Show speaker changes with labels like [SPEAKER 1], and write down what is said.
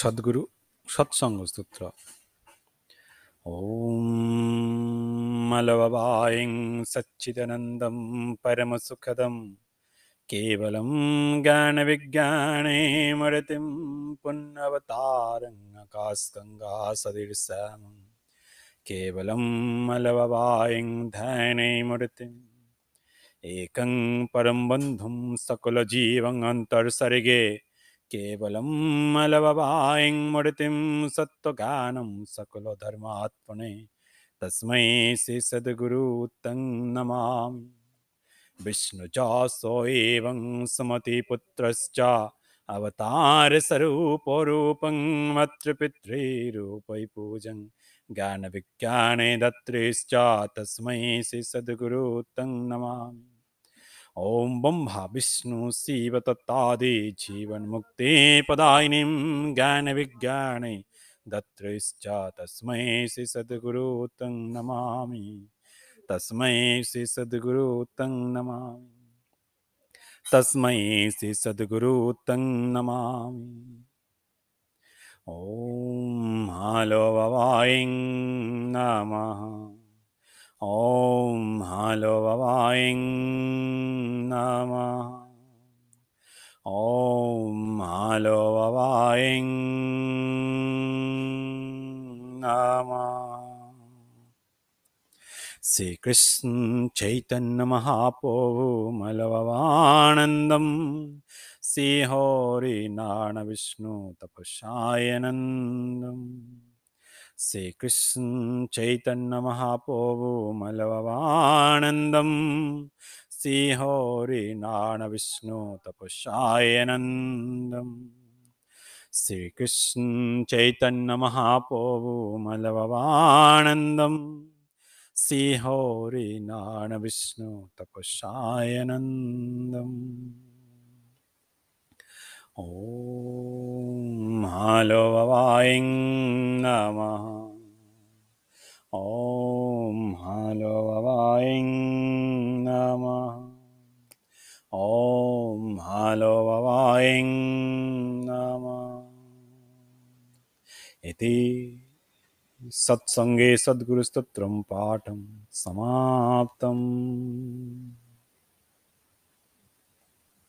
[SPEAKER 1] सद्गुरु सत्संग सूत्र ॐ मलववायं सच्चिदानन्दं परमसुखदं केवलं ज्ञानविज्ञाने मरतिं पुण्यवतारङ्गकास्कङ्गासदीर्षामं केवलं मलववायं ध्याने मूर्तिम् एकं परं बन्धुं सकलजीवम् अन्तर्सर्गे केवलं मलववायं मूर्तिं सत्त्वगानं सकलधर्मात्मने। तस्मै श्रीसद्गुरु तं नमामि विष्णुचा एवं सुमतिपुत्रश्च अवतारस्वरूपरूपं मातृपितृरूपै पूजन् ज्ञानविज्ञाने दत्रेश्च तस्मै श्रीसद्गुरु तं नमामि ॐ ब्रह्मा विष्णु शिव तत्तादि जीवन्मुक्तिपदायिनीं ज्ञानविज्ञाने दत्रेश्च तस्मै श्रीसद्गुरु तं नमामि। तस्मै श्रीसद्गुरु तं नमामि। तस्मै श्रीसद्गुरु तं नमामि। ॐ हालो ववायं नमः ॐ हालो ववायं नमः। ॐ हालो ववायं नमः। श्रीकृष्ण चैतन्यमहापौमलवानन्दं श्रीहरिनारायणविष्णु तपसायनन्दम् श्रीकृष्ण चैतन्यमहापौमलवानन्दं श्रीहरिनारायणविष्णु तपसायनन्दम् श्रीकृष्ण चैतन्यमहापौमलवानन्दम् श्रीहरिनारायणविष्णु तपसायनन्दम् ॐ हालो ॐ हालो ववायं नमः। ॐ हालो नमः। इति सत्सङ्गे सद्गुरुस्तोत्रं पाठं समाप्तम्